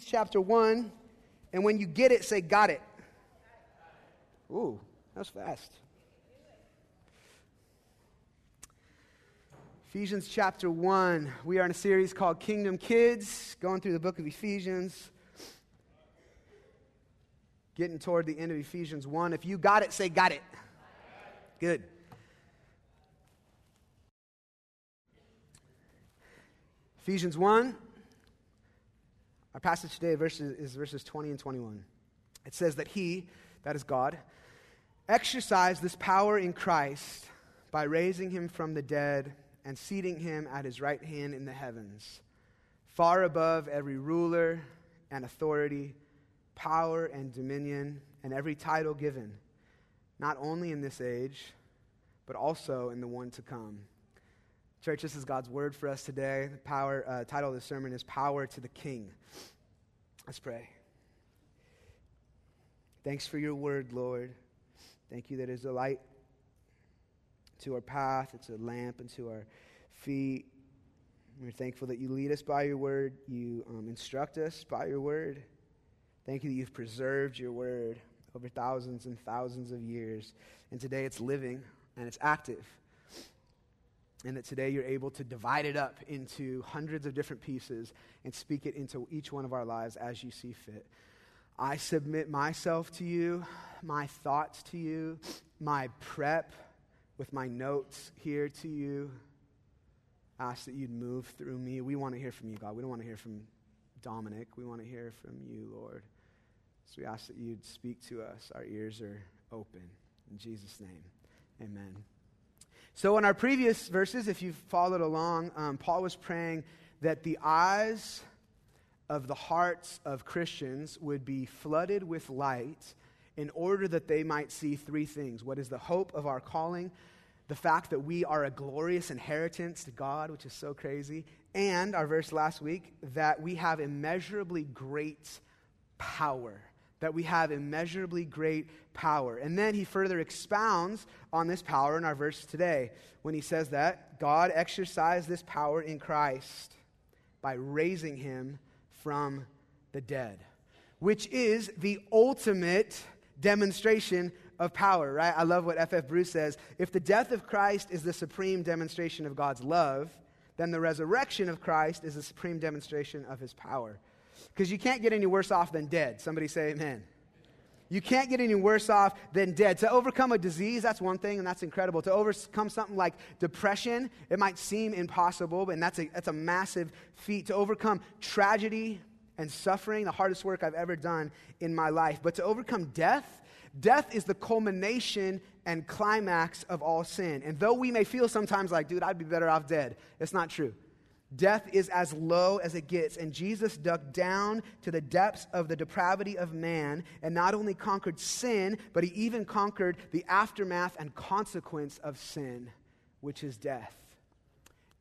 Ephesians chapter 1. And when you get it, say, Got it. Ooh, that was fast. Ephesians chapter 1. We are in a series called Kingdom Kids, going through the book of Ephesians. Getting toward the end of Ephesians 1. If you got it, say, Got it. Good. Ephesians 1. Our passage today verses, is verses 20 and 21. It says that He, that is God, exercised this power in Christ by raising Him from the dead and seating Him at His right hand in the heavens, far above every ruler and authority, power and dominion, and every title given, not only in this age, but also in the one to come. Church, this is God's word for us today. The power, uh, title of the sermon is Power to the King. Let's pray. Thanks for your word, Lord. Thank you that it's a light to our path, it's a lamp unto our feet. We're thankful that you lead us by your word, you um, instruct us by your word. Thank you that you've preserved your word over thousands and thousands of years. And today it's living and it's active and that today you're able to divide it up into hundreds of different pieces and speak it into each one of our lives as you see fit. I submit myself to you, my thoughts to you, my prep with my notes here to you. Ask that you'd move through me. We want to hear from you, God. We don't want to hear from Dominic. We want to hear from you, Lord. So we ask that you'd speak to us. Our ears are open. In Jesus' name, amen. So, in our previous verses, if you've followed along, um, Paul was praying that the eyes of the hearts of Christians would be flooded with light in order that they might see three things. What is the hope of our calling, the fact that we are a glorious inheritance to God, which is so crazy, and our verse last week, that we have immeasurably great power that we have immeasurably great power. And then he further expounds on this power in our verse today when he says that God exercised this power in Christ by raising him from the dead, which is the ultimate demonstration of power, right? I love what F.F. Bruce says. If the death of Christ is the supreme demonstration of God's love, then the resurrection of Christ is the supreme demonstration of his power. Because you can't get any worse off than dead. Somebody say amen. You can't get any worse off than dead. To overcome a disease, that's one thing, and that's incredible. To overcome something like depression, it might seem impossible, and that's a, that's a massive feat. To overcome tragedy and suffering, the hardest work I've ever done in my life. But to overcome death, death is the culmination and climax of all sin. And though we may feel sometimes like, dude, I'd be better off dead, it's not true. Death is as low as it gets, and Jesus dug down to the depths of the depravity of man and not only conquered sin, but he even conquered the aftermath and consequence of sin, which is death.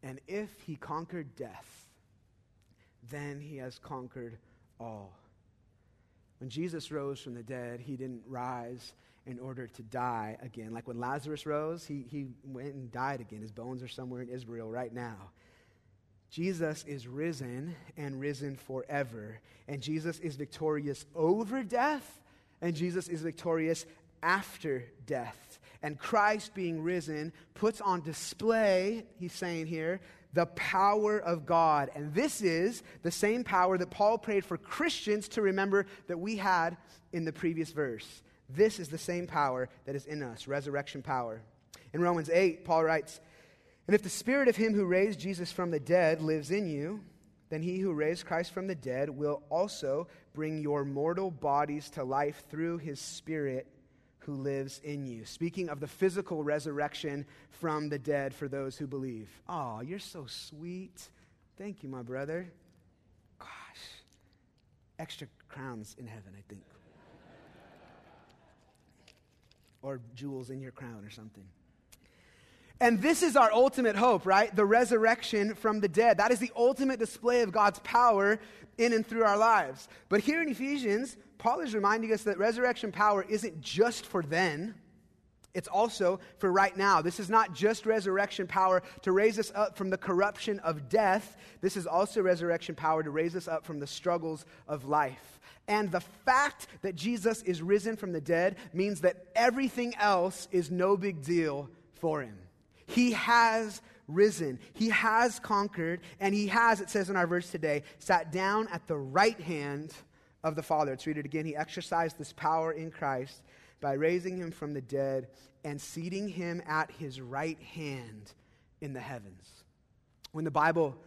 And if he conquered death, then he has conquered all. When Jesus rose from the dead, he didn't rise in order to die again. Like when Lazarus rose, he, he went and died again. His bones are somewhere in Israel right now. Jesus is risen and risen forever. And Jesus is victorious over death, and Jesus is victorious after death. And Christ being risen puts on display, he's saying here, the power of God. And this is the same power that Paul prayed for Christians to remember that we had in the previous verse. This is the same power that is in us, resurrection power. In Romans 8, Paul writes, and if the spirit of him who raised Jesus from the dead lives in you, then he who raised Christ from the dead will also bring your mortal bodies to life through his spirit who lives in you. Speaking of the physical resurrection from the dead for those who believe. Oh, you're so sweet. Thank you, my brother. Gosh, extra crowns in heaven, I think. or jewels in your crown or something. And this is our ultimate hope, right? The resurrection from the dead. That is the ultimate display of God's power in and through our lives. But here in Ephesians, Paul is reminding us that resurrection power isn't just for then, It's also for right now. This is not just resurrection power to raise us up from the corruption of death. This is also resurrection power to raise us up from the struggles of life. And the fact that Jesus is risen from the dead means that everything else is no big deal for him. He has risen, he has conquered, and he has, it says in our verse today, sat down at the right hand of the Father. Let's read it again. He exercised this power in Christ by raising him from the dead and seating him at his right hand in the heavens. When the Bible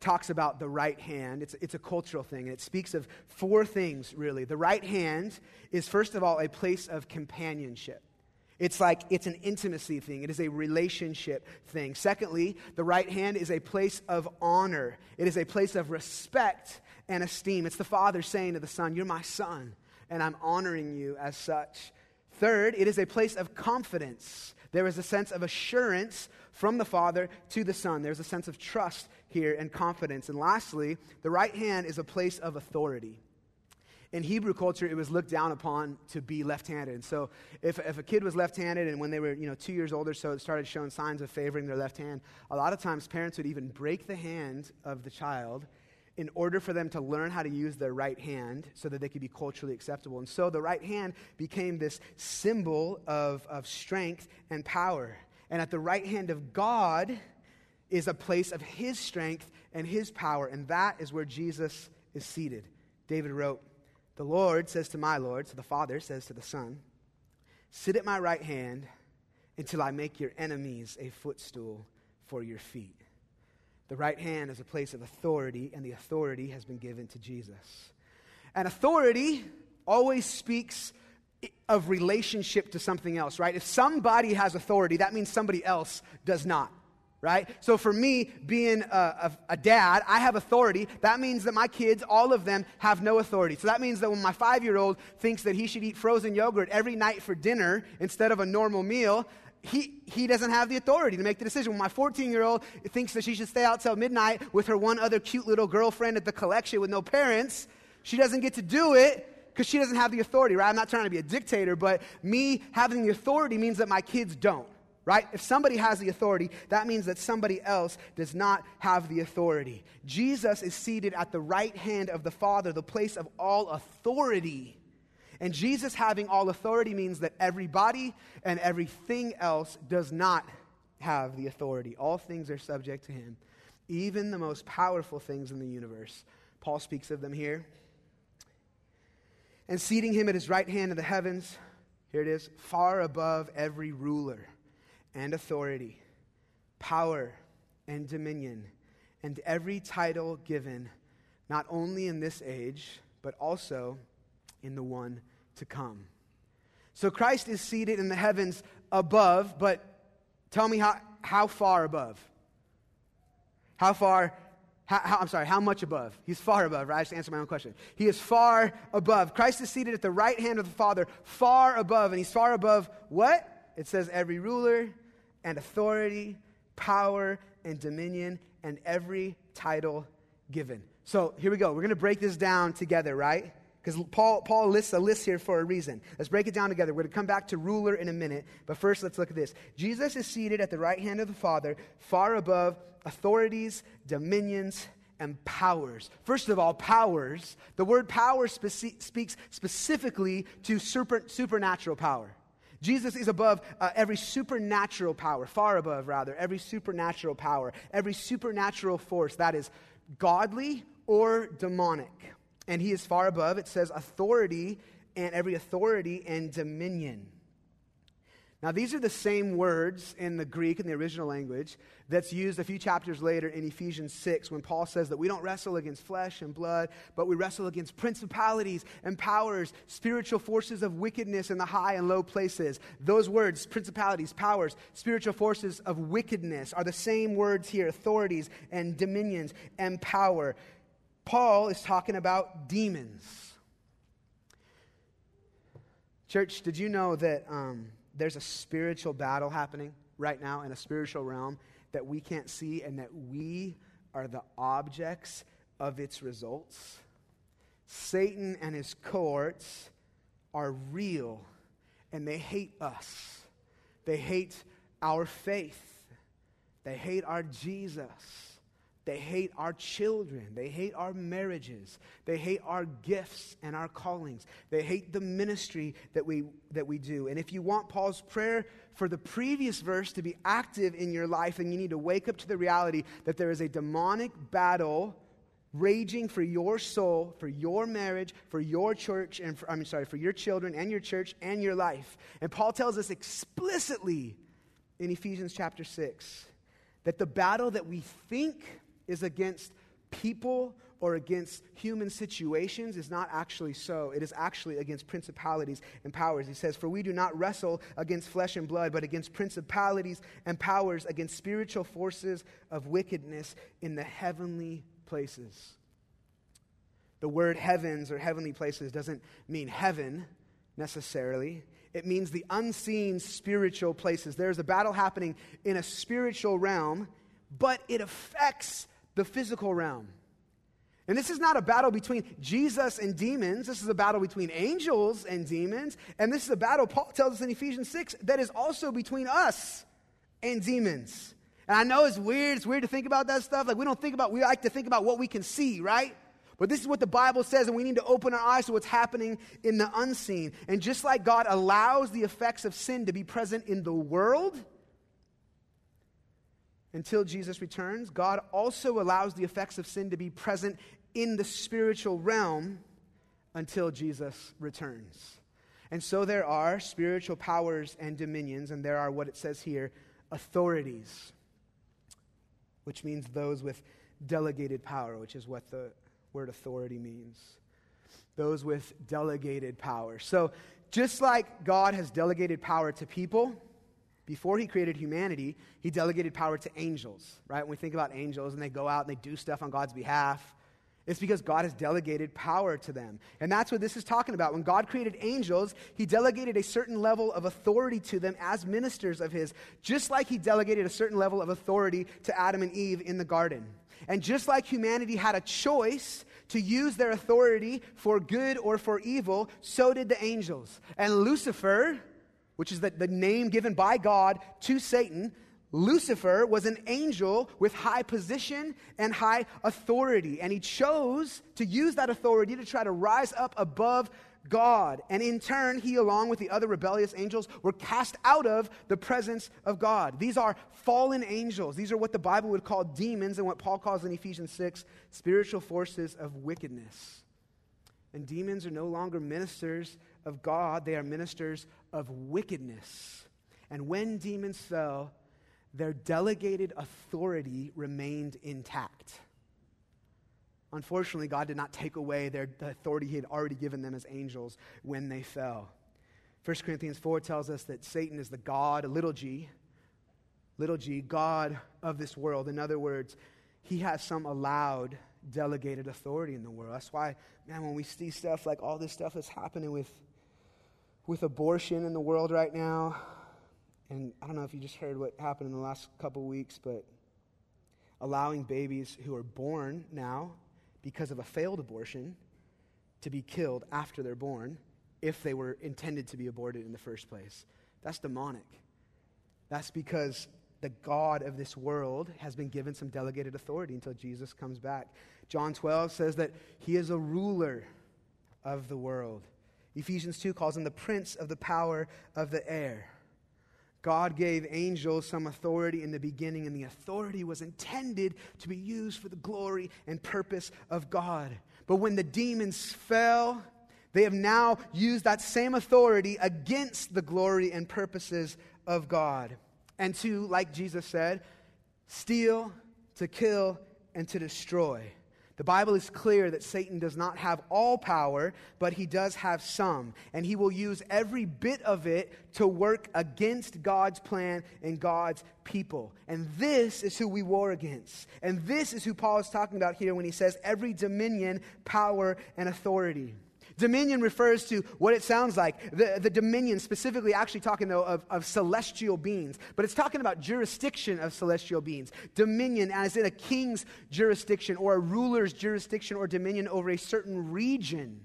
talks about the right hand, it's, it's a cultural thing, and it speaks of four things, really. The right hand is, first of all, a place of companionship. It's like it's an intimacy thing. It is a relationship thing. Secondly, the right hand is a place of honor. It is a place of respect and esteem. It's the Father saying to the Son, You're my Son, and I'm honoring you as such. Third, it is a place of confidence. There is a sense of assurance from the Father to the Son. There's a sense of trust here and confidence. And lastly, the right hand is a place of authority. In Hebrew culture, it was looked down upon to be left handed. And so, if, if a kid was left handed and when they were you know, two years old or so, it started showing signs of favoring their left hand, a lot of times parents would even break the hand of the child in order for them to learn how to use their right hand so that they could be culturally acceptable. And so the right hand became this symbol of, of strength and power. And at the right hand of God is a place of his strength and his power. And that is where Jesus is seated. David wrote, The Lord says to my Lord, so the Father says to the Son, Sit at my right hand until I make your enemies a footstool for your feet. The right hand is a place of authority, and the authority has been given to Jesus. And authority always speaks of relationship to something else, right? If somebody has authority, that means somebody else does not right? So for me, being a, a, a, dad, I have authority. That means that my kids, all of them, have no authority. So that means that when my five year old thinks that he should eat frozen yogurt every night for dinner instead of a normal meal, he, he doesn't have the authority to make the decision. When my 14 year old thinks that she should stay out till midnight with her one other cute little girlfriend at the collection with no parents, she doesn't get to do it because she doesn't have the authority, right? I'm not trying to be a dictator, but me having the authority means that my kids don't, right? If somebody has the authority, that means that somebody else does not have the authority. Jesus is seated at the right hand of the Father, the place of all authority. And Jesus having all authority means that everybody and everything else does not have the authority. All things are subject to him, even the most powerful things in the universe. Paul speaks of them here. And seating him at his right hand in the heavens, here it is, far above every ruler and authority, power and dominion, and every title given, not only in this age, but also in the one to come. So Christ is seated in the heavens above, but tell me how, how far above? How far? How, how, I'm sorry, how much above? He's far above, right? I just answer my own question. He is far above. Christ is seated at the right hand of the Father, far above. And he's far above what? It says every ruler and authority, power and dominion, and every title given. So here we go. We're going to break this down together, right? Because Paul, Paul lists a list here for a reason. Let's break it down together. We're going to come back to ruler in a minute. But first, let's look at this. Jesus is seated at the right hand of the Father, far above authorities, dominions, and powers. First of all, powers. The word power speci- speaks specifically to super, supernatural power. Jesus is above uh, every supernatural power, far above, rather, every supernatural power, every supernatural force that is godly or demonic and he is far above, it says, authority and every authority and dominion. Now, these are the same words in the Greek, in the original language, that's used a few chapters later in Ephesians 6 when Paul says that we don't wrestle against flesh and blood, but we wrestle against principalities and powers, spiritual forces of wickedness in the high and low places. Those words, principalities, powers, spiritual forces of wickedness, are the same words here authorities and dominions and power. Paul is talking about demons. Church, did you know that um, there's a spiritual battle happening right now in a spiritual realm that we can't see and that we are the objects of its results? Satan and his cohorts are real and they hate us. They hate our faith. They hate our Jesus. They hate our children. They hate our marriages. They hate our gifts and our callings. They hate the ministry that we, that we do. And if you want Paul's prayer for the previous verse to be active in your life, then you need to wake up to the reality that there is a demonic battle raging for your soul, for your marriage, for your church, and for, I'm sorry, for your children and your church and your life. And Paul tells us explicitly in Ephesians chapter 6 that the battle that we think is against people or against human situations is not actually so. It is actually against principalities and powers. He says, For we do not wrestle against flesh and blood, but against principalities and powers, against spiritual forces of wickedness in the heavenly places. The word heavens or heavenly places doesn't mean heaven necessarily. It means the unseen spiritual places. There's a battle happening in a spiritual realm, but it affects the physical realm. And this is not a battle between Jesus and demons. This is a battle between angels and demons. And this is a battle, Paul tells us in Ephesians 6, that is also between us and demons. And I know it's weird. It's weird to think about that stuff. Like, we don't think about, we like to think about what we can see, right? But this is what the Bible says, and we need to open our eyes to what's happening in the unseen. And just like God allows the effects of sin to be present in the world, until Jesus returns, God also allows the effects of sin to be present in the spiritual realm until Jesus returns. And so there are spiritual powers and dominions, and there are what it says here authorities, which means those with delegated power, which is what the word authority means. Those with delegated power. So, just like God has delegated power to people, before he created humanity, he delegated power to angels, right? When we think about angels and they go out and they do stuff on God's behalf, it's because God has delegated power to them. And that's what this is talking about. When God created angels, he delegated a certain level of authority to them as ministers of his, just like he delegated a certain level of authority to Adam and Eve in the garden. And just like humanity had a choice to use their authority for good or for evil, so did the angels. And Lucifer, which is the, the name given by God to Satan, Lucifer was an angel with high position and high authority. And he chose to use that authority to try to rise up above God. And in turn, he, along with the other rebellious angels, were cast out of the presence of God. These are fallen angels. These are what the Bible would call demons and what Paul calls in Ephesians 6 spiritual forces of wickedness. And demons are no longer ministers of God, they are ministers of wickedness. And when demons fell, their delegated authority remained intact. Unfortunately, God did not take away their, the authority He had already given them as angels when they fell. 1 Corinthians 4 tells us that Satan is the God, little g, little g, God of this world. In other words, he has some allowed delegated authority in the world. That's why, man, when we see stuff like all this stuff that's happening with, with abortion in the world right now, and I don't know if you just heard what happened in the last couple weeks, but allowing babies who are born now because of a failed abortion to be killed after they're born if they were intended to be aborted in the first place. That's demonic. That's because the God of this world has been given some delegated authority until Jesus comes back. John 12 says that he is a ruler of the world. Ephesians 2 calls him the prince of the power of the air. God gave angels some authority in the beginning, and the authority was intended to be used for the glory and purpose of God. But when the demons fell, they have now used that same authority against the glory and purposes of God. And to, like Jesus said, steal, to kill, and to destroy. The Bible is clear that Satan does not have all power, but he does have some. And he will use every bit of it to work against God's plan and God's people. And this is who we war against. And this is who Paul is talking about here when he says every dominion, power, and authority. Dominion refers to what it sounds like. The, the dominion, specifically, actually talking though of, of celestial beings, but it's talking about jurisdiction of celestial beings. Dominion, as in a king's jurisdiction or a ruler's jurisdiction or dominion over a certain region,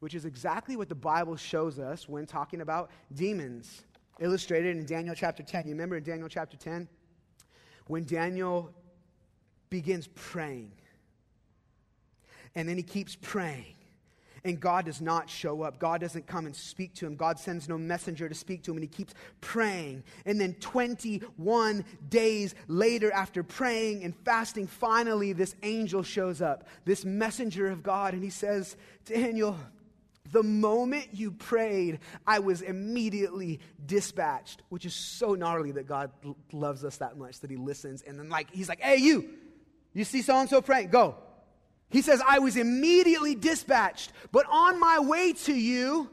which is exactly what the Bible shows us when talking about demons. illustrated in Daniel chapter 10. You remember in Daniel chapter 10? When Daniel begins praying, and then he keeps praying and God does not show up. God doesn't come and speak to him. God sends no messenger to speak to him, and he keeps praying. And then 21 days later, after praying and fasting, finally this angel shows up, this messenger of God, and he says, Daniel, the moment you prayed, I was immediately dispatched, which is so gnarly that God loves us that much that he listens. And then, like, he's like, hey, you, you see so and so praying, go. He says, I was immediately dispatched, but on my way to you,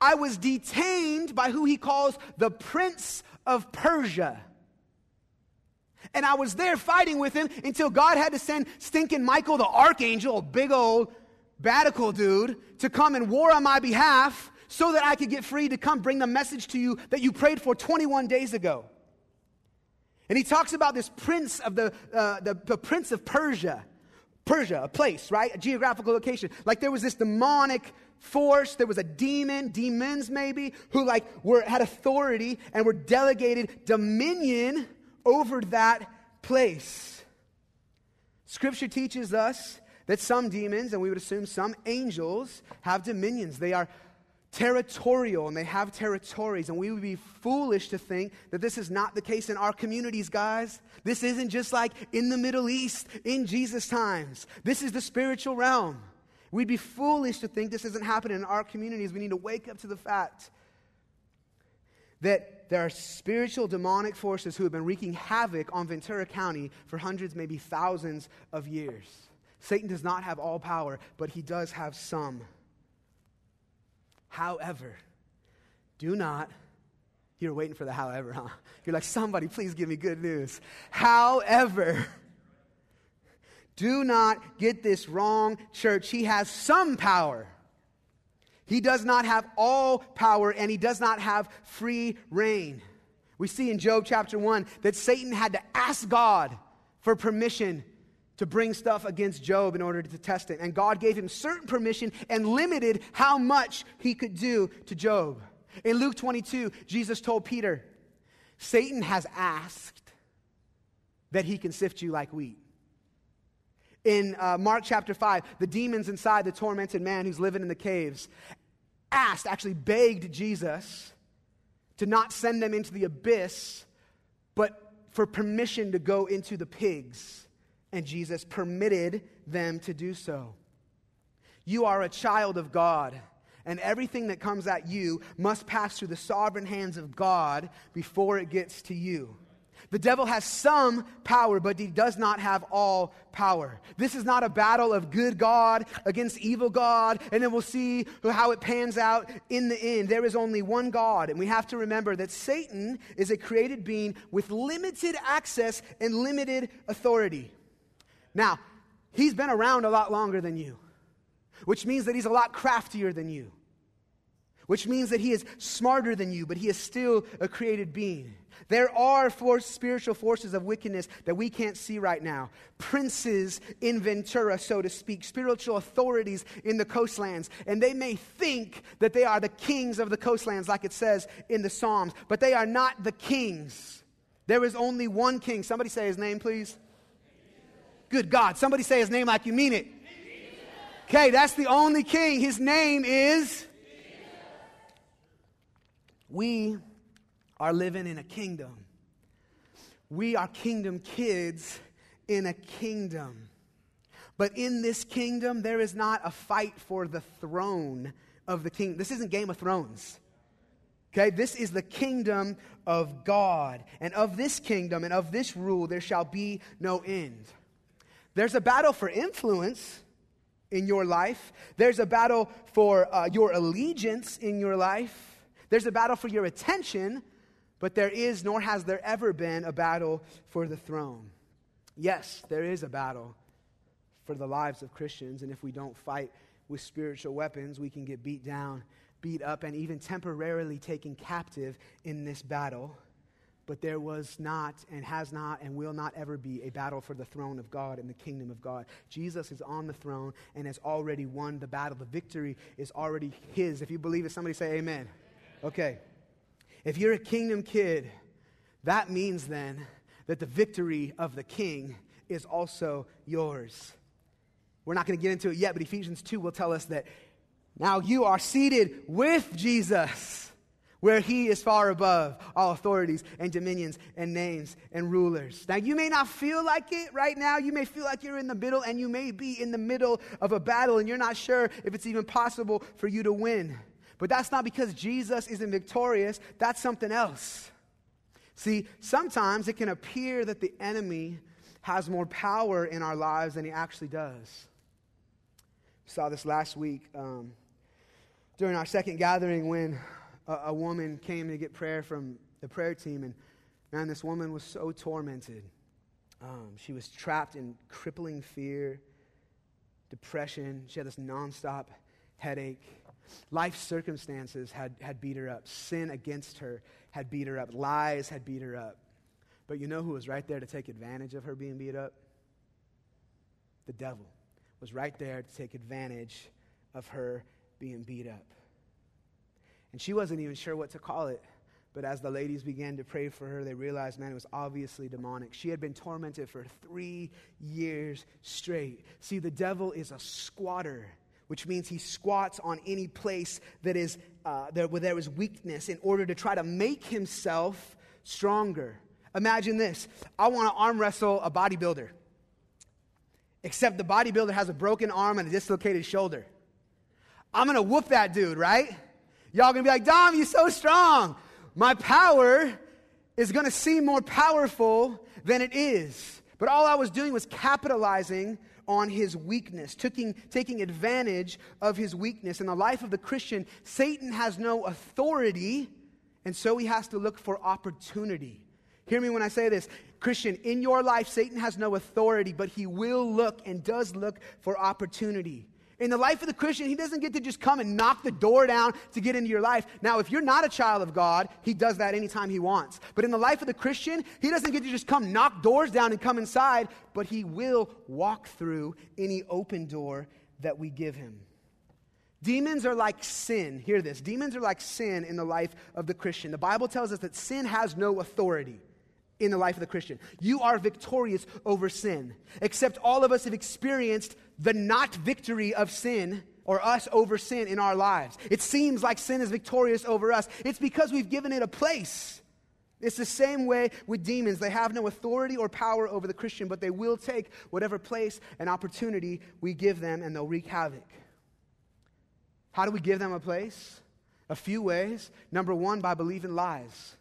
I was detained by who he calls the Prince of Persia. And I was there fighting with him until God had to send stinking Michael the archangel, a big old radical dude, to come and war on my behalf so that I could get free to come bring the message to you that you prayed for 21 days ago. And he talks about this prince of the, uh, the, the prince of Persia. Persia, a place, right? A geographical location. Like there was this demonic force, there was a demon, demons maybe, who like were had authority and were delegated dominion over that place. Scripture teaches us that some demons, and we would assume some angels, have dominions. They are territorial and they have territories. And we would be foolish to think that this is not the case in our communities, guys. This isn't just like in the Middle East in Jesus' times. This is the spiritual realm. We'd be foolish to think this isn't happening in our communities. We need to wake up to the fact that there are spiritual demonic forces who have been wreaking havoc on Ventura County for hundreds, maybe thousands of years. Satan does not have all power, but he does have some. However, do not, you're waiting for the however, huh? You're like, somebody, please give me good news. However, do not get this wrong, church. He has some power. He does not have all power and he does not have free reign. We see in Job chapter 1 that Satan had to ask God for permission to bring stuff against Job in order to test it. And God gave him certain permission and limited how much he could do to Job. In Luke 22, Jesus told Peter, Satan has asked that he can sift you like wheat. In uh, Mark chapter 5, the demons inside the tormented man who's living in the caves asked, actually begged Jesus to not send them into the abyss, but for permission to go into the pigs and Jesus permitted them to do so. You are a child of God, and everything that comes at you must pass through the sovereign hands of God before it gets to you. The devil has some power, but he does not have all power. This is not a battle of good God against evil God, and then we'll see how it pans out in the end. There is only one God, and we have to remember that Satan is a created being with limited access and limited authority. Now, he's been around a lot longer than you, which means that he's a lot craftier than you, which means that he is smarter than you, but he is still a created being. There are four spiritual forces of wickedness that we can't see right now. Princes in Ventura, so to speak, spiritual authorities in the coastlands. And they may think that they are the kings of the coastlands, like it says in the Psalms, but they are not the kings. There is only one king. Somebody say his name, please. Good God. Somebody say his name like you mean it. Okay, that's the only king. His name is. We are living in a kingdom. We are kingdom kids in a kingdom. But in this kingdom, there is not a fight for the throne of the king. This isn't Game of Thrones. Okay, this is the kingdom of God. And of this kingdom and of this rule, there shall be no end. There's a battle for influence in your life, there's a battle for uh, your allegiance in your life, there's a battle for your attention, but there is, nor has there ever been, a battle for the throne. Yes, there is a battle for the lives of Christians, and if we don't fight with spiritual weapons, we can get beat down, beat up, and even temporarily taken captive in this battle but there was not and has not and will not ever be a battle for the throne of God and the kingdom of God. Jesus is on the throne and has already won the battle. The victory is already his. If you believe it, somebody say amen. Okay. If you're a kingdom kid, that means then that the victory of the king is also yours. We're not going to get into it yet, but Ephesians 2 will tell us that now you are seated with Jesus, where he is far above all authorities and dominions and names and rulers. Now, you may not feel like it right now. You may feel like you're in the middle, and you may be in the middle of a battle, and you're not sure if it's even possible for you to win. But that's not because Jesus isn't victorious, that's something else. See, sometimes it can appear that the enemy has more power in our lives than he actually does. We saw this last week um, during our second gathering when a, a, woman came to get prayer from the prayer team. And man, this woman was so tormented. Um, she was trapped in crippling fear, depression. She had this nonstop headache. Life circumstances had, had beat her up. Sin against her had beat her up. Lies had beat her up. But you know who was right there to take advantage of her being beat up? The devil was right there to take advantage of her being beat up. And she wasn't even sure what to call it. But as the ladies began to pray for her, they realized, man, it was obviously demonic. She had been tormented for three years straight. See, the devil is a squatter, which means he squats on any place that is, uh, there, where there is weakness in order to try to make himself stronger. Imagine this I want to arm wrestle a bodybuilder, except the bodybuilder has a broken arm and a dislocated shoulder. I'm going to whoop that dude, right? Y'all to be like, Dom, you're so strong. My power is to seem more powerful than it is. But all I was doing was capitalizing on his weakness, taking, taking advantage of his weakness. In the life of the Christian, Satan has no authority, and so he has to look for opportunity. Hear me when I say this. Christian, in your life, Satan has no authority, but he will look and does look for opportunity. In the life of the Christian, he doesn't get to just come and knock the door down to get into your life. Now, if you're not a child of God, he does that anytime he wants. But in the life of the Christian, he doesn't get to just come knock doors down and come inside, but he will walk through any open door that we give him. Demons are like sin. Hear this. Demons are like sin in the life of the Christian. The Bible tells us that sin has no authority in the life of the Christian. You are victorious over sin. Except all of us have experienced the not victory of sin or us over sin in our lives. It seems like sin is victorious over us. It's because we've given it a place. It's the same way with demons. They have no authority or power over the Christian, but they will take whatever place and opportunity we give them and they'll wreak havoc. How do we give them a place? A few ways. Number one, by believing lies.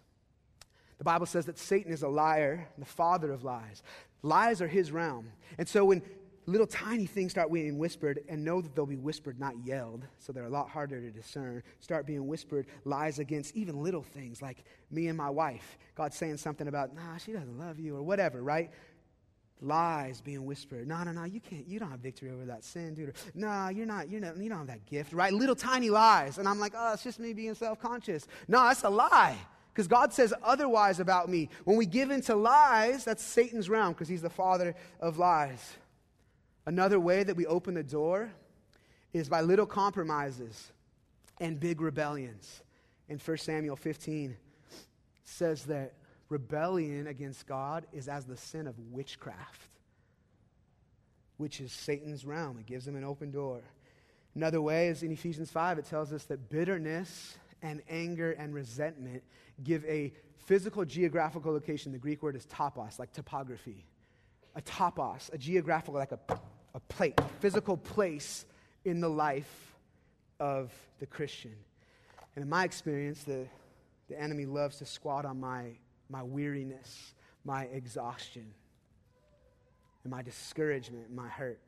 The Bible says that Satan is a liar, the father of lies. Lies are his realm. And so when little tiny things start being whispered, and know that they'll be whispered, not yelled, so they're a lot harder to discern, start being whispered lies against even little things like me and my wife. God saying something about, nah, she doesn't love you, or whatever, right? lies being whispered. No, no, no, you can't, you don't have victory over that sin, dude. No, you're not, you're not, you don't have that gift, right? Little tiny lies. And I'm like, oh, it's just me being self conscious. No, that's a lie because God says otherwise about me. When we give into lies, that's Satan's realm because he's the father of lies. Another way that we open the door is by little compromises and big rebellions. In 1 Samuel 15 says that rebellion against God is as the sin of witchcraft, which is Satan's realm. It gives him an open door. Another way is in Ephesians 5, it tells us that bitterness and anger and resentment give a physical geographical location. The Greek word is topos, like topography. A topos, a geographical, like a, a plate, a physical place in the life of the Christian. And in my experience, the, the enemy loves to squat on my, my weariness, my exhaustion, and my discouragement, my hurt.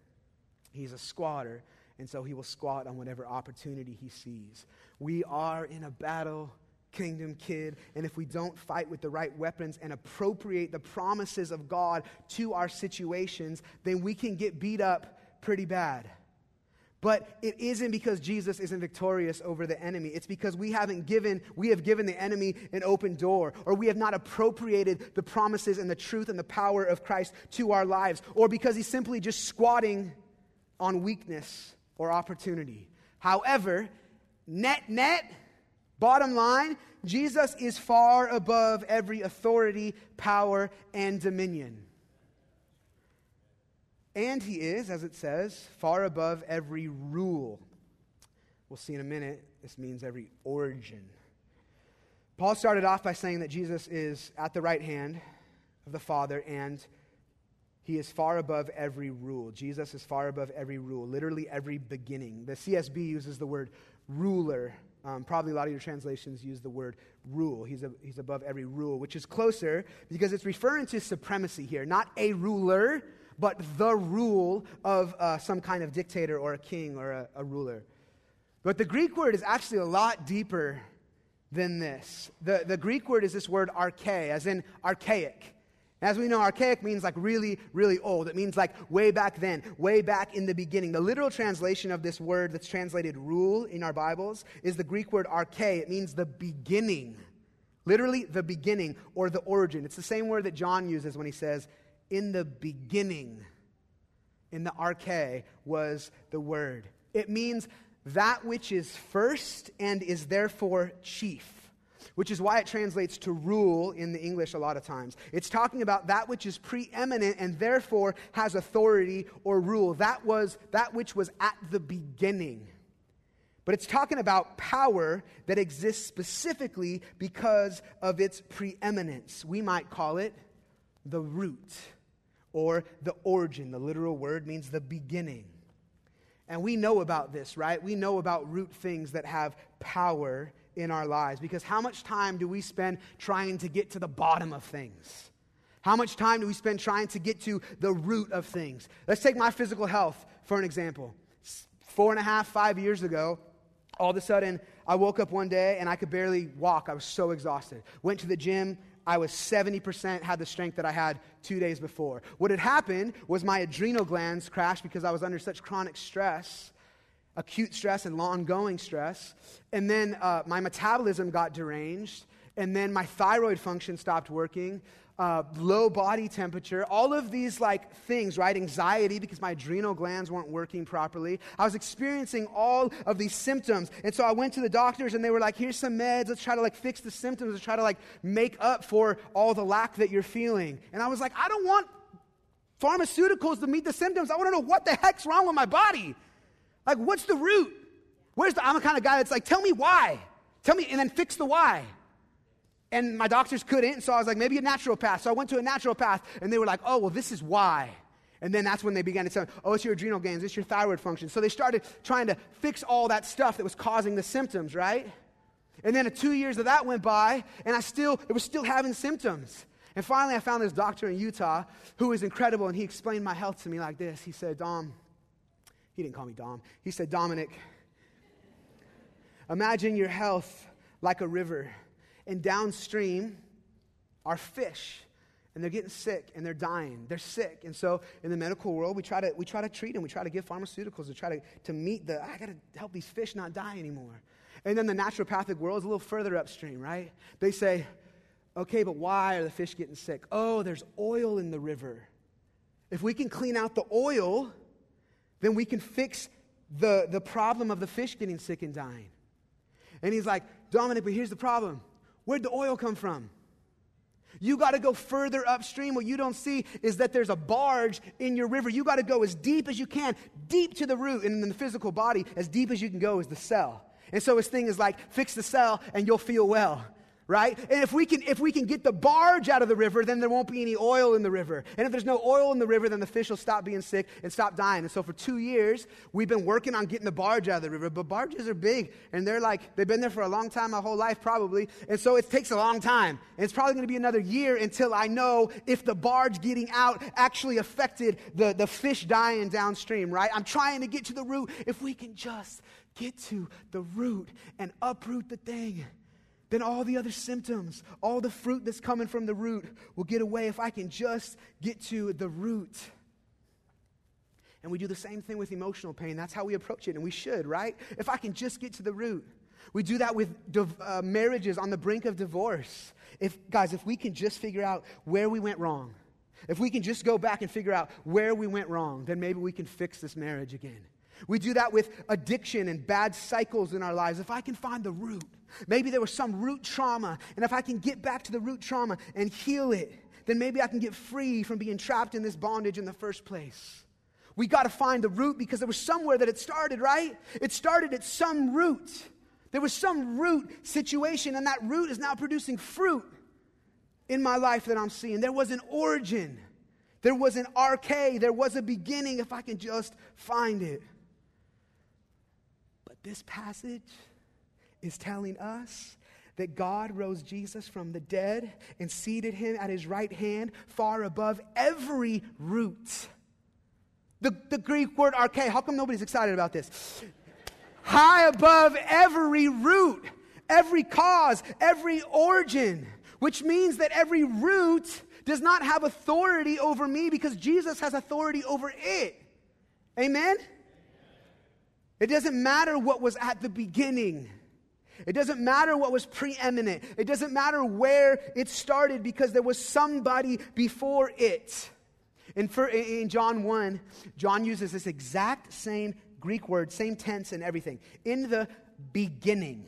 He's a squatter, and so he will squat on whatever opportunity he sees. We are in a battle kingdom kid, and if we don't fight with the right weapons and appropriate the promises of God to our situations, then we can get beat up pretty bad. But it isn't because Jesus isn't victorious over the enemy. It's because we haven't given, we have given the enemy an open door, or we have not appropriated the promises and the truth and the power of Christ to our lives, or because he's simply just squatting on weakness or opportunity. However, net, net, Bottom line, Jesus is far above every authority, power, and dominion. And he is, as it says, far above every rule. We'll see in a minute, this means every origin. Paul started off by saying that Jesus is at the right hand of the Father and he is far above every rule. Jesus is far above every rule, literally every beginning. The CSB uses the word ruler. Um, probably a lot of your translations use the word rule. He's, a, he's above every rule, which is closer because it's referring to supremacy here, not a ruler, but the rule of uh, some kind of dictator or a king or a, a ruler. But the Greek word is actually a lot deeper than this. The, the Greek word is this word arche, as in archaic. As we know, archaic means like really, really old. It means like way back then, way back in the beginning. The literal translation of this word that's translated rule in our Bibles is the Greek word arche. It means the beginning. Literally, the beginning or the origin. It's the same word that John uses when he says, in the beginning, in the arche, was the word. It means that which is first and is therefore chief which is why it translates to rule in the English a lot of times. It's talking about that which is preeminent and therefore has authority or rule. That was that which was at the beginning. But it's talking about power that exists specifically because of its preeminence. We might call it the root or the origin. The literal word means the beginning. And we know about this, right? We know about root things that have power in our lives. Because how much time do we spend trying to get to the bottom of things? How much time do we spend trying to get to the root of things? Let's take my physical health for an example. Four and a half, five years ago, all of a sudden, I woke up one day and I could barely walk. I was so exhausted. Went to the gym. I was 70% had the strength that I had two days before. What had happened was my adrenal glands crashed because I was under such chronic stress acute stress and ongoing stress. And then uh, my metabolism got deranged. And then my thyroid function stopped working. Uh, low body temperature, all of these like things, right? Anxiety because my adrenal glands weren't working properly. I was experiencing all of these symptoms. And so I went to the doctors and they were like, here's some meds. Let's try to like fix the symptoms. Let's try to like make up for all the lack that you're feeling. And I was like, I don't want pharmaceuticals to meet the symptoms. I want to know what the heck's wrong with my body. Like, what's the root? Where's the, I'm the kind of guy that's like, tell me why. Tell me, and then fix the why. And my doctors couldn't, so I was like, maybe a naturopath. So I went to a naturopath, and they were like, oh, well, this is why. And then that's when they began to tell me, oh, it's your adrenal glands, it's your thyroid function. So they started trying to fix all that stuff that was causing the symptoms, right? And then two years of that went by, and I still, it was still having symptoms. And finally, I found this doctor in Utah who was incredible, and he explained my health to me like this. He said, Dom, he didn't call me Dom. He said, Dominic, imagine your health like a river, and downstream are fish and they're getting sick and they're dying. They're sick. And so in the medical world, we try to, we try to treat them. We try to give pharmaceuticals to try to, to meet the, I got to help these fish not die anymore. And then the naturopathic world is a little further upstream, right? They say, okay, but why are the fish getting sick? Oh, there's oil in the river. If we can clean out the oil, then we can fix the, the problem of the fish getting sick and dying. And he's like, Dominic, but here's the problem. Where'd the oil come from? You got to go further upstream. What you don't see is that there's a barge in your river. You got to go as deep as you can, deep to the root. And in the physical body, as deep as you can go is the cell. And so his thing is like, fix the cell and you'll feel well right? And if we can if we can get the barge out of the river, then there won't be any oil in the river. And if there's no oil in the river, then the fish will stop being sick and stop dying. And so for 2 years, we've been working on getting the barge out of the river, but barges are big and they're like they've been there for a long time, my whole life probably. And so it takes a long time. And it's probably going to be another year until I know if the barge getting out actually affected the the fish dying downstream, right? I'm trying to get to the root. If we can just get to the root and uproot the thing then all the other symptoms, all the fruit that's coming from the root will get away if I can just get to the root. And we do the same thing with emotional pain. That's how we approach it, and we should, right? If I can just get to the root. We do that with div- uh, marriages on the brink of divorce. If, guys, if we can just figure out where we went wrong, if we can just go back and figure out where we went wrong, then maybe we can fix this marriage again. We do that with addiction and bad cycles in our lives. If I can find the root, maybe there was some root trauma, and if I can get back to the root trauma and heal it, then maybe I can get free from being trapped in this bondage in the first place. We got to find the root because there was somewhere that it started, right? It started at some root. There was some root situation, and that root is now producing fruit in my life that I'm seeing. There was an origin, there was an arche, there was a beginning if I can just find it. This passage is telling us that God rose Jesus from the dead and seated him at his right hand, far above every root. The, the Greek word arche, how come nobody's excited about this? High above every root, every cause, every origin, which means that every root does not have authority over me because Jesus has authority over it. Amen? It doesn't matter what was at the beginning. It doesn't matter what was preeminent. It doesn't matter where it started because there was somebody before it. In, for, in John 1, John uses this exact same Greek word, same tense and everything. In the beginning,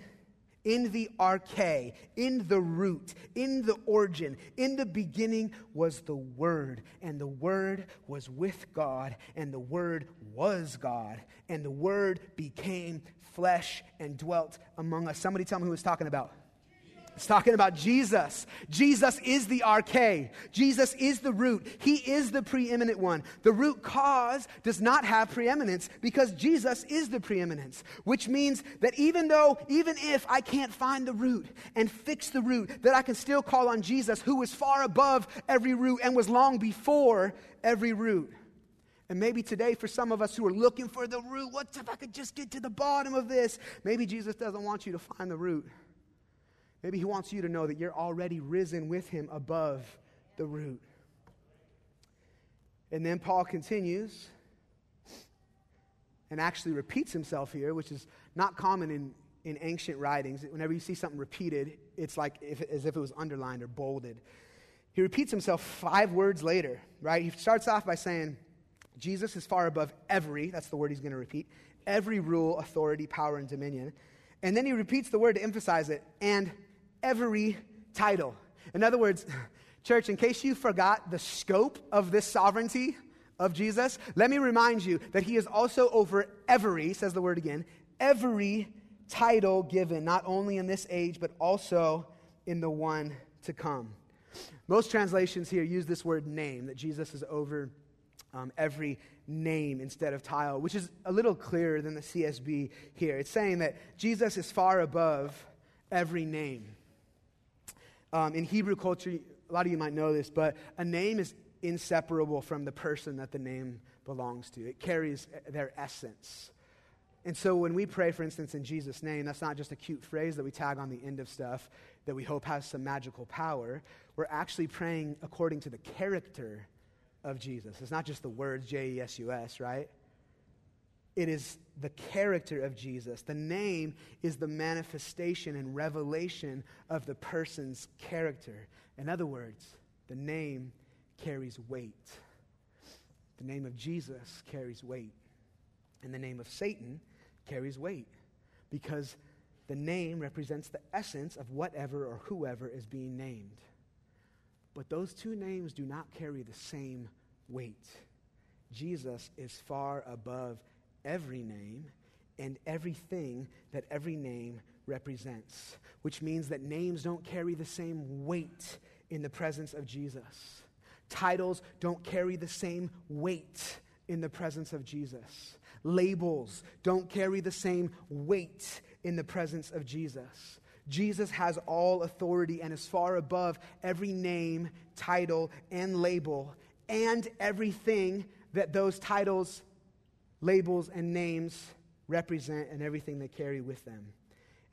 in the arche, in the root, in the origin, in the beginning was the Word, and the Word was with God, and the Word was God, and the Word became flesh and dwelt among us. Somebody tell me who he's talking about. It's talking about Jesus. Jesus is the arche. Jesus is the root. He is the preeminent one. The root cause does not have preeminence because Jesus is the preeminence, which means that even though, even if I can't find the root and fix the root, that I can still call on Jesus, who is far above every root and was long before every root. And maybe today, for some of us who are looking for the root, what if I could just get to the bottom of this? Maybe Jesus doesn't want you to find the root. Maybe he wants you to know that you're already risen with him above the root. And then Paul continues and actually repeats himself here, which is not common in, in ancient writings. Whenever you see something repeated, it's like if, as if it was underlined or bolded. He repeats himself five words later, right? He starts off by saying, Jesus is far above every, that's the word he's going to repeat, every rule, authority, power, and dominion. And then he repeats the word to emphasize it, and every title. In other words, church, in case you forgot the scope of this sovereignty of Jesus, let me remind you that he is also over every, says the word again, every title given, not only in this age, but also in the one to come. Most translations here use this word name, that Jesus is over um, every name instead of title, which is a little clearer than the CSB here. It's saying that Jesus is far above every name. Um, in Hebrew culture, a lot of you might know this, but a name is inseparable from the person that the name belongs to, it carries their essence. And so when we pray, for instance, in Jesus' name, that's not just a cute phrase that we tag on the end of stuff that we hope has some magical power. We're actually praying according to the character of Jesus. It's not just the words J E S U S, right? It is the character of Jesus. The name is the manifestation and revelation of the person's character. In other words, the name carries weight. The name of Jesus carries weight. And the name of Satan carries weight because the name represents the essence of whatever or whoever is being named. But those two names do not carry the same weight. Jesus is far above every name and everything that every name represents, which means that names don't carry the same weight in the presence of Jesus. Titles don't carry the same weight in the presence of Jesus. Labels don't carry the same weight in the presence of Jesus. Jesus has all authority and is far above every name, title, and label, and everything that those titles, labels, and names represent, and everything they carry with them.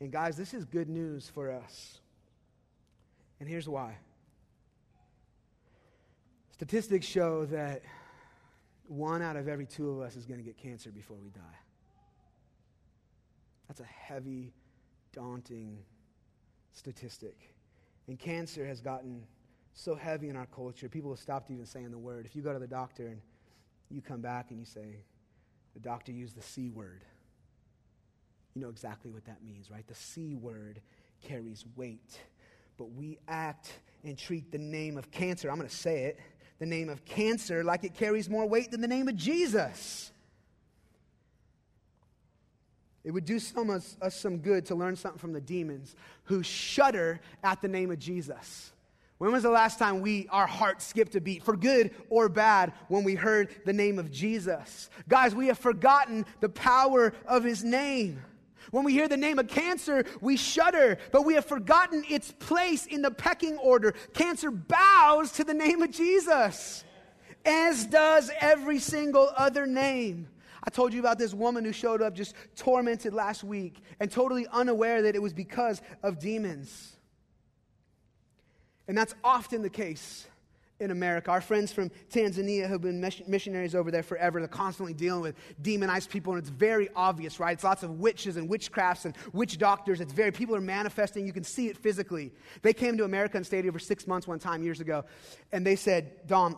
And guys, this is good news for us. And here's why. Statistics show that one out of every two of us is going to get cancer before we die. That's a heavy, daunting statistic. And cancer has gotten so heavy in our culture, people have stopped even saying the word. If you go to the doctor and you come back and you say, The doctor used the C word. You know exactly what that means, right? The C word carries weight. But we act and treat the name of cancer, I'm going to say it, the name of cancer like it carries more weight than the name of Jesus. It would do some us, us some good to learn something from the demons who shudder at the name of Jesus. When was the last time we, our heart skipped a beat, for good or bad, when we heard the name of Jesus? Guys, we have forgotten the power of his name. When we hear the name of cancer, we shudder, but we have forgotten its place in the pecking order. Cancer bows to the name of Jesus, as does every single other name. I told you about this woman who showed up just tormented last week and totally unaware that it was because of demons. And that's often the case in America. Our friends from Tanzania who've been missionaries over there forever. They're constantly dealing with demonized people, and it's very obvious, right? It's lots of witches and witchcrafts and witch doctors. It's very, people are manifesting. You can see it physically. They came to America and stayed for six months one time years ago, and they said, Dom,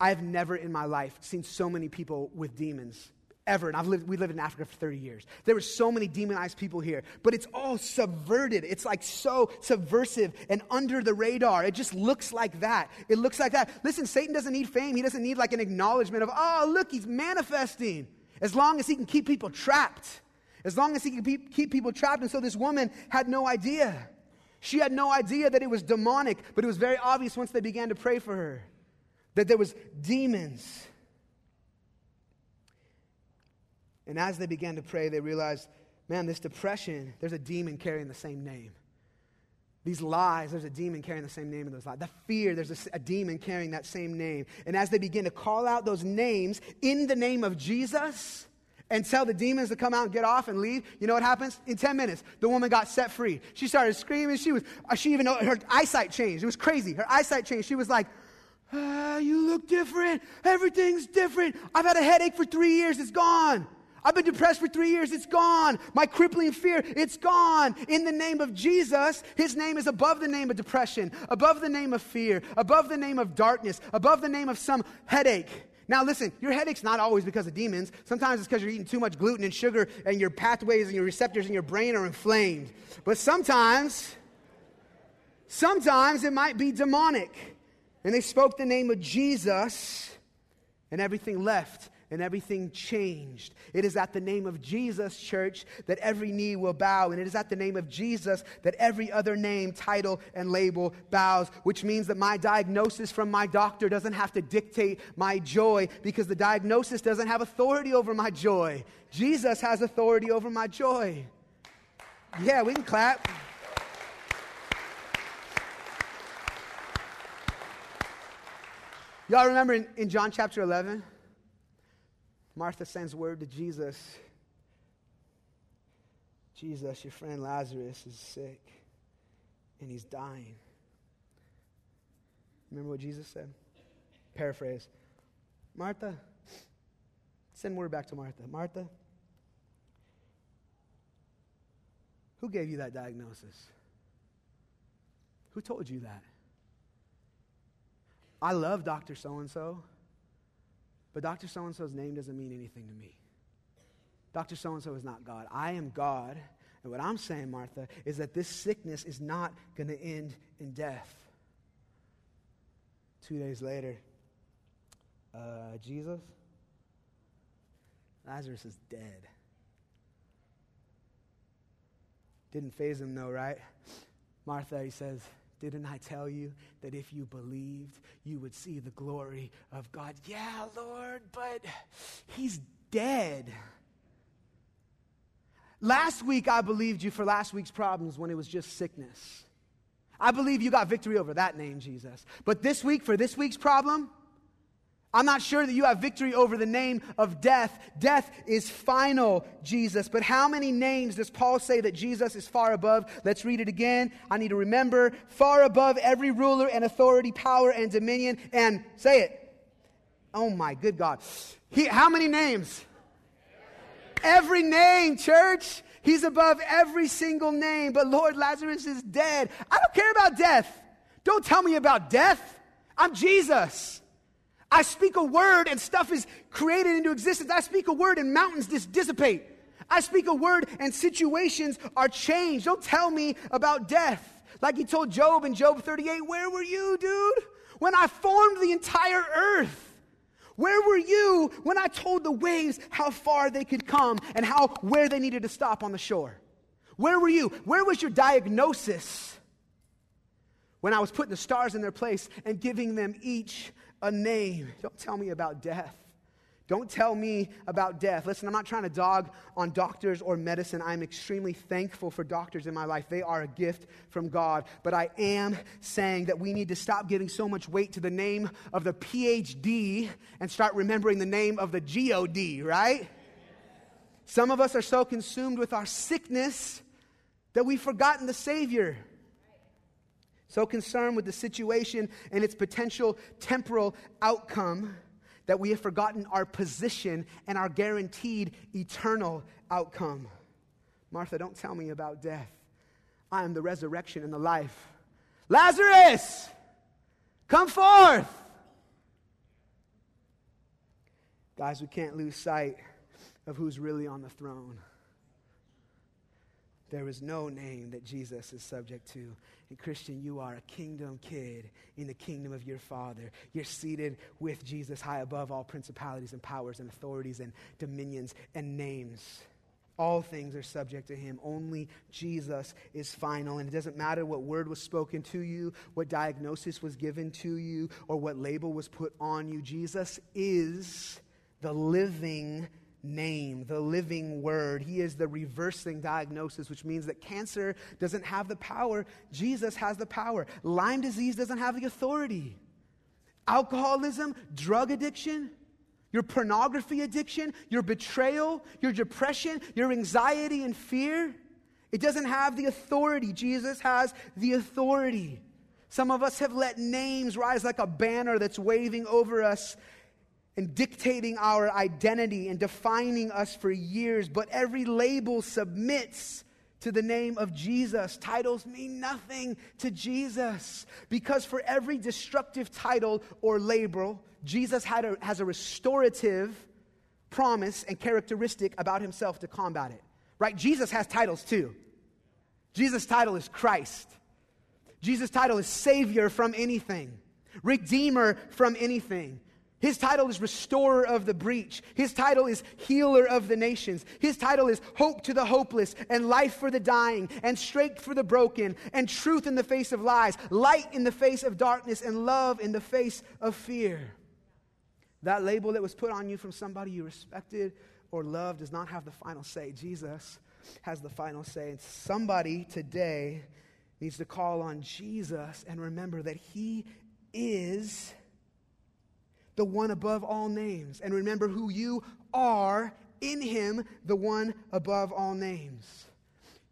I've never in my life seen so many people with demons ever. And I've lived, we lived in Africa for 30 years. There were so many demonized people here, but it's all subverted. It's like so subversive and under the radar. It just looks like that. It looks like that. Listen, Satan doesn't need fame. He doesn't need like an acknowledgement of, oh, look, he's manifesting. As long as he can keep people trapped. As long as he can keep people trapped. And so this woman had no idea. She had no idea that it was demonic, but it was very obvious once they began to pray for her that there was demons And as they began to pray, they realized, man, this depression, there's a demon carrying the same name. These lies, there's a demon carrying the same name in those lies. The fear, there's a, a, demon carrying that same name. And as they begin to call out those names in the name of Jesus and tell the demons to come out and get off and leave, you know what happens? In 10 minutes, the woman got set free. She started screaming. She was, uh, she even, her eyesight changed. It was crazy. Her eyesight changed. She was like, ah, you look different. Everything's different. I've had a headache for three years. It's gone. I've been depressed for three years. It's gone. My crippling fear, it's gone. In the name of Jesus, his name is above the name of depression, above the name of fear, above the name of darkness, above the name of some headache. Now, listen, your headache's not always because of demons. Sometimes it's because you're eating too much gluten and sugar, and your pathways and your receptors in your brain are inflamed. But sometimes, sometimes it might be demonic. And they spoke the name of Jesus, and everything left and everything changed. It is at the name of Jesus, church, that every knee will bow. And it is at the name of Jesus that every other name, title, and label bows, which means that my diagnosis from my doctor doesn't have to dictate my joy because the diagnosis doesn't have authority over my joy. Jesus has authority over my joy. Yeah, we can clap. Y'all remember in, in John chapter 11? Martha sends word to Jesus Jesus, your friend Lazarus is sick and he's dying. Remember what Jesus said? Paraphrase Martha, send word back to Martha. Martha, who gave you that diagnosis? Who told you that? I love Dr. So and so. But Dr. So and so's name doesn't mean anything to me. Dr. So and so is not God. I am God. And what I'm saying, Martha, is that this sickness is not going to end in death. Two days later, uh, Jesus, Lazarus is dead. Didn't faze him, though, right? Martha, he says, didn't I tell you that if you believed, you would see the glory of God? Yeah, Lord, but he's dead. Last week, I believed you for last week's problems when it was just sickness. I believe you got victory over that name, Jesus. But this week, for this week's problem, I'm not sure that you have victory over the name of death. Death is final, Jesus. But how many names does Paul say that Jesus is far above? Let's read it again. I need to remember far above every ruler and authority, power and dominion. And say it. Oh my good God. He, how many names? Every name, church. He's above every single name. But Lord, Lazarus is dead. I don't care about death. Don't tell me about death. I'm Jesus. I speak a word and stuff is created into existence. I speak a word and mountains just dissipate. I speak a word and situations are changed. Don't tell me about death. Like he told Job in Job 38, Where were you, dude? When I formed the entire earth. Where were you when I told the waves how far they could come and how where they needed to stop on the shore? Where were you? Where was your diagnosis when I was putting the stars in their place and giving them each a name? Don't tell me about death. Don't tell me about death. Listen, I'm not trying to dog on doctors or medicine. I'm extremely thankful for doctors in my life. They are a gift from God. But I am saying that we need to stop giving so much weight to the name of the PhD and start remembering the name of the GOD, right? Some of us are so consumed with our sickness that we've forgotten the Savior. So concerned with the situation and its potential temporal outcome that we have forgotten our position and our guaranteed eternal outcome. Martha, don't tell me about death. I am the resurrection and the life. Lazarus, come forth. Guys, we can't lose sight of who's really on the throne. There is no name that Jesus is subject to. And Christian, you are a kingdom kid in the kingdom of your Father. You're seated with Jesus high above all principalities and powers and authorities and dominions and names. All things are subject to him. Only Jesus is final. And it doesn't matter what word was spoken to you, what diagnosis was given to you, or what label was put on you. Jesus is the living name, the living word. He is the reversing diagnosis, which means that cancer doesn't have the power. Jesus has the power. Lyme disease doesn't have the authority. Alcoholism, drug addiction, your pornography addiction, your betrayal, your depression, your anxiety and fear, it doesn't have the authority. Jesus has the authority. Some of us have let names rise like a banner that's waving over us and dictating our identity and defining us for years, but every label submits to the name of Jesus. Titles mean nothing to Jesus because for every destructive title or label, Jesus a, has a restorative promise and characteristic about himself to combat it. Right? Jesus has titles too. Jesus' title is Christ. Jesus' title is Savior from anything, Redeemer from anything. His title is Restorer of the Breach. His title is Healer of the Nations. His title is Hope to the Hopeless, and Life for the Dying, and Strength for the Broken, and Truth in the face of lies, Light in the face of darkness, and Love in the face of fear. That label that was put on you from somebody you respected or loved does not have the final say. Jesus has the final say. And somebody today needs to call on Jesus and remember that He is the one above all names. And remember who you are in him, the one above all names.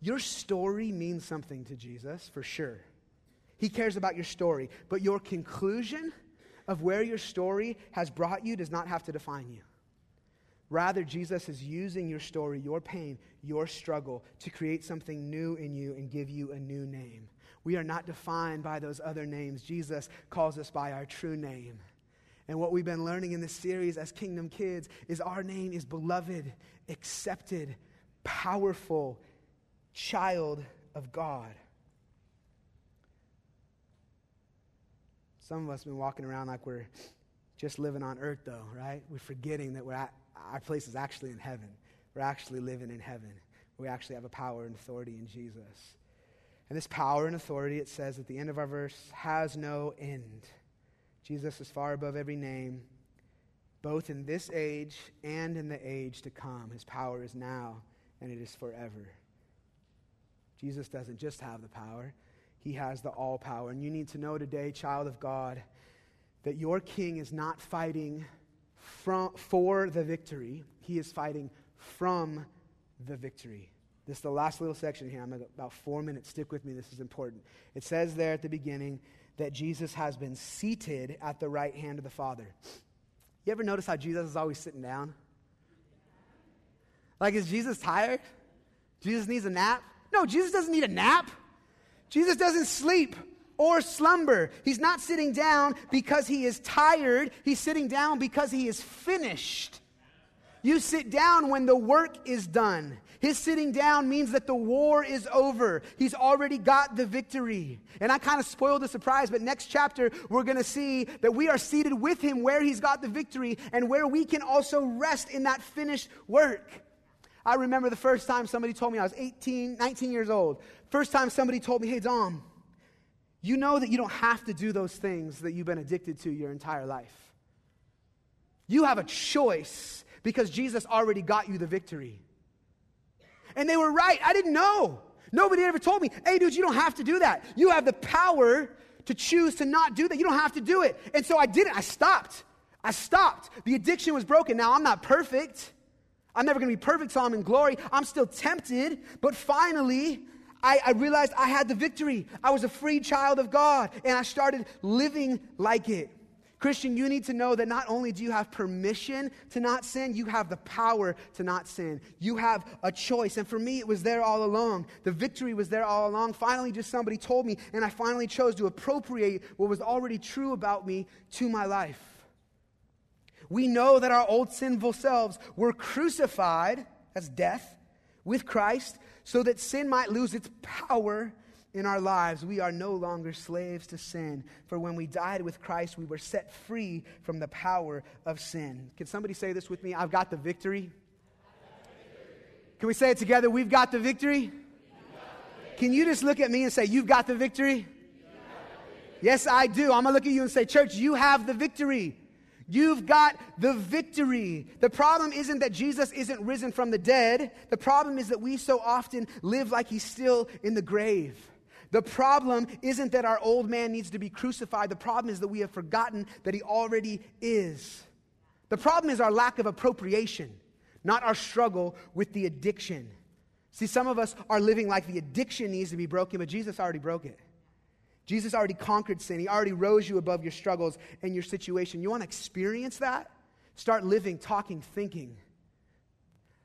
Your story means something to Jesus, for sure. He cares about your story. But your conclusion of where your story has brought you does not have to define you. Rather, Jesus is using your story, your pain, your struggle to create something new in you and give you a new name. We are not defined by those other names. Jesus calls us by our true name. And what we've been learning in this series as Kingdom Kids is our name is beloved, accepted, powerful child of God. Some of us have been walking around like we're just living on earth, though, right? We're forgetting that we're at, our place is actually in heaven. We're actually living in heaven. We actually have a power and authority in Jesus. And this power and authority, it says at the end of our verse, has no end. Jesus is far above every name, both in this age and in the age to come. His power is now and it is forever. Jesus doesn't just have the power, he has the all power. And you need to know today, child of God, that your king is not fighting from, for the victory, he is fighting from the victory. This is the last little section here. I'm about four minutes. Stick with me. This is important. It says there at the beginning, that Jesus has been seated at the right hand of the Father. You ever notice how Jesus is always sitting down? Like, is Jesus tired? Jesus needs a nap? No, Jesus doesn't need a nap. Jesus doesn't sleep or slumber. He's not sitting down because he is tired. He's sitting down because he is finished. You sit down when the work is done. His sitting down means that the war is over. He's already got the victory. And I kind of spoiled the surprise, but next chapter, we're going to see that we are seated with him where he's got the victory and where we can also rest in that finished work. I remember the first time somebody told me I was 18, 19 years old. First time somebody told me, hey, Dom, you know that you don't have to do those things that you've been addicted to your entire life. You have a choice because Jesus already got you the victory. And they were right. I didn't know. Nobody ever told me, hey, dude, you don't have to do that. You have the power to choose to not do that. You don't have to do it. And so I didn't. I stopped. I stopped. The addiction was broken. Now I'm not perfect. I'm never going to be perfect, so I'm in glory. I'm still tempted. But finally, I, I, realized I had the victory. I was a free child of God, and I started living like it. Christian, you need to know that not only do you have permission to not sin, you have the power to not sin. You have a choice. And for me, it was there all along. The victory was there all along. Finally, just somebody told me, and I finally chose to appropriate what was already true about me to my life. We know that our old sinful selves were crucified, as death, with Christ, so that sin might lose its power in our lives, we are no longer slaves to sin. For when we died with Christ, we were set free from the power of sin. Can somebody say this with me? I've got the victory. Can we say it together? We've got the victory. Can you just look at me and say, You've got the victory? Yes, I do. I'm going to look at you and say, Church, you have the victory. You've got the victory. The problem isn't that Jesus isn't risen from the dead. The problem is that we so often live like he's still in the grave. The problem isn't that our old man needs to be crucified. The problem is that we have forgotten that he already is. The problem is our lack of appropriation, not our struggle with the addiction. See, some of us are living like the addiction needs to be broken, but Jesus already broke it. Jesus already conquered sin. He already rose you above your struggles and your situation. You want to experience that? Start living, talking, thinking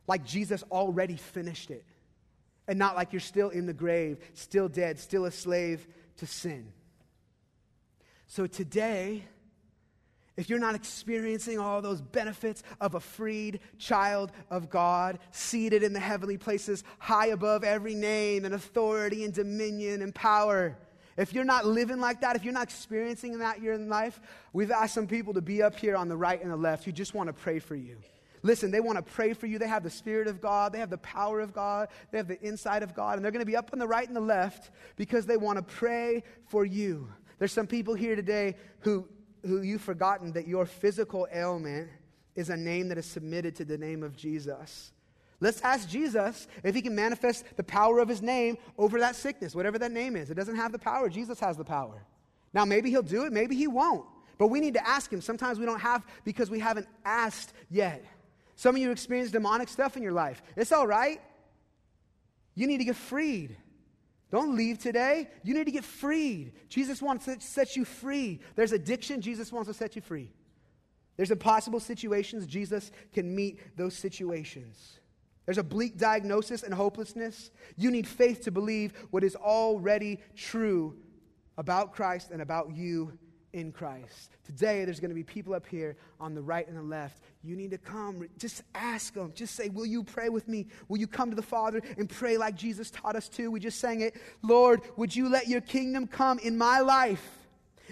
like Jesus already finished it and not like you're still in the grave, still dead, still a slave to sin. So today, if you're not experiencing all those benefits of a freed child of God, seated in the heavenly places, high above every name and authority and dominion and power, if you're not living like that, if you're not experiencing that year in life, we've asked some people to be up here on the right and the left who just want to pray for you. Listen, they want to pray for you. They have the Spirit of God, they have the power of God, they have the insight of God, and they're going to be up on the right and the left because they want to pray for you. There's some people here today who, who you've forgotten that your physical ailment is a name that is submitted to the name of Jesus. Let's ask Jesus if he can manifest the power of his name over that sickness, whatever that name is. It doesn't have the power, Jesus has the power. Now, maybe he'll do it, maybe he won't. But we need to ask him. Sometimes we don't have because we haven't asked yet. Some of you experience demonic stuff in your life. It's all right. You need to get freed. Don't leave today. You need to get freed. Jesus wants to set you free. There's addiction, Jesus wants to set you free. There's impossible situations, Jesus can meet those situations. There's a bleak diagnosis and hopelessness. You need faith to believe what is already true about Christ and about you in Christ. Today, there's going to be people up here on the right and the left. You need to come. Just ask them. Just say, Will you pray with me? Will you come to the Father and pray like Jesus taught us to? We just sang it. Lord, would you let your kingdom come in my life?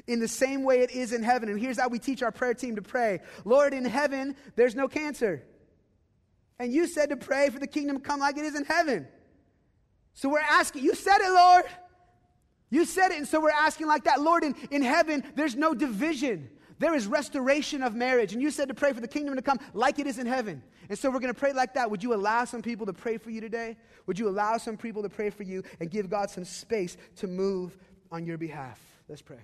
In the same way it is in heaven. And here's how we teach our prayer team to pray Lord, in heaven, there's no cancer. And you said to pray for the kingdom to come like it is in heaven. So we're asking, you said it, Lord. You said it, and so we're asking like that. Lord, in, in heaven, there's no division. There is restoration of marriage. And you said to pray for the kingdom to come like it is in heaven. And so we're going to pray like that. Would you allow some people to pray for you today? Would you allow some people to pray for you and give God some space to move on your behalf? Let's pray.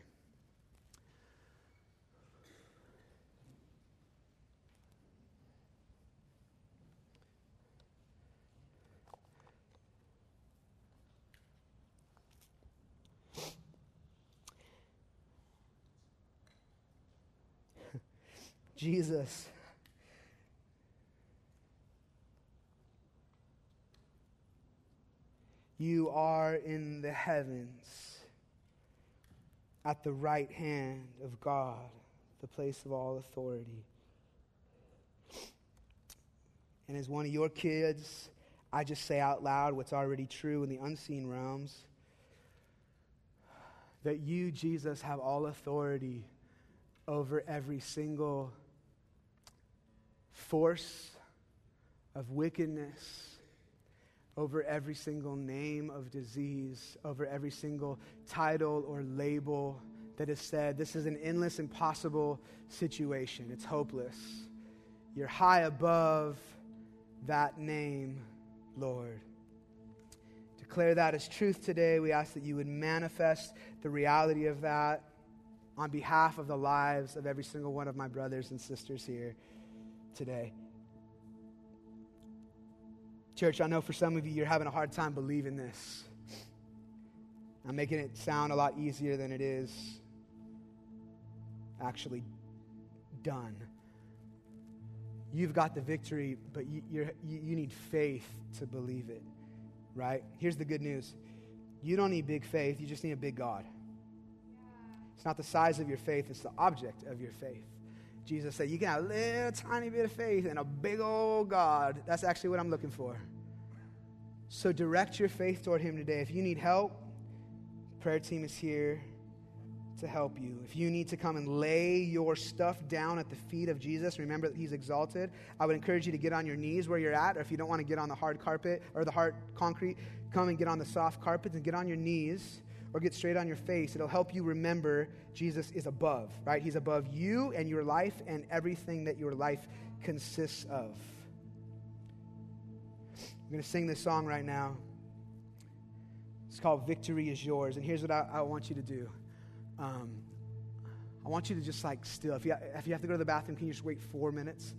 Jesus. You are in the heavens. at the right hand of God, the place of all authority. And as one of your kids, I just say out loud what's already true in the unseen realms that you, Jesus, have all authority over every single force of wickedness over every single name of disease, over every single title or label that is said. This is an endless, impossible situation. It's hopeless. You're high above that name, Lord. Declare that as truth today. We ask that you would manifest the reality of that on behalf of the lives of every single one of my brothers and sisters here today. Church, I know for some of you, you're having a hard time believing this. I'm making it sound a lot easier than it is actually done. You've got the victory, but you, you you need faith to believe it, right? Here's the good news you don't need big faith, you just need a big God. It's not the size of your faith, it's the object of your faith. Jesus said, You can have a little tiny bit of faith and a big old God. That's actually what I'm looking for. So direct your faith toward Him today. If you need help, prayer team is here to help you. If you need to come and lay your stuff down at the feet of Jesus, remember that He's exalted. I would encourage you to get on your knees where you're at, or if you don't want to get on the hard carpet or the hard concrete, come and get on the soft carpet and get on your knees or get straight on your face. It'll help you remember Jesus is above, right? He's above you and your life and everything that your life consists of. I'm going to sing this song right now. It's called Victory is Yours. And here's what I, I want you to do. Um, I want you to just like still. If you, if you have to go to the bathroom, can you just wait four minutes?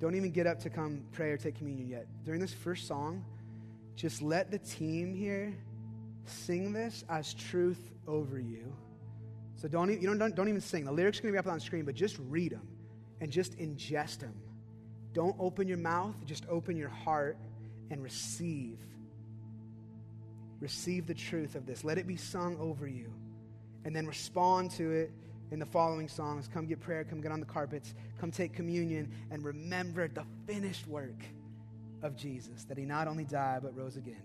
Don't even get up to come pray or take communion yet. During this first song, just let the team here sing this as truth over you. So don't, even, you don't, don't even sing. The lyrics are going to be up on the screen, but just read them and just ingest them. Don't open your mouth, just open your heart and receive. Receive the truth of this. Let it be sung over you. And then respond to it in the following songs. Come get prayer, come get on the carpets, come take communion, and remember the finished work of Jesus that he not only died but rose again.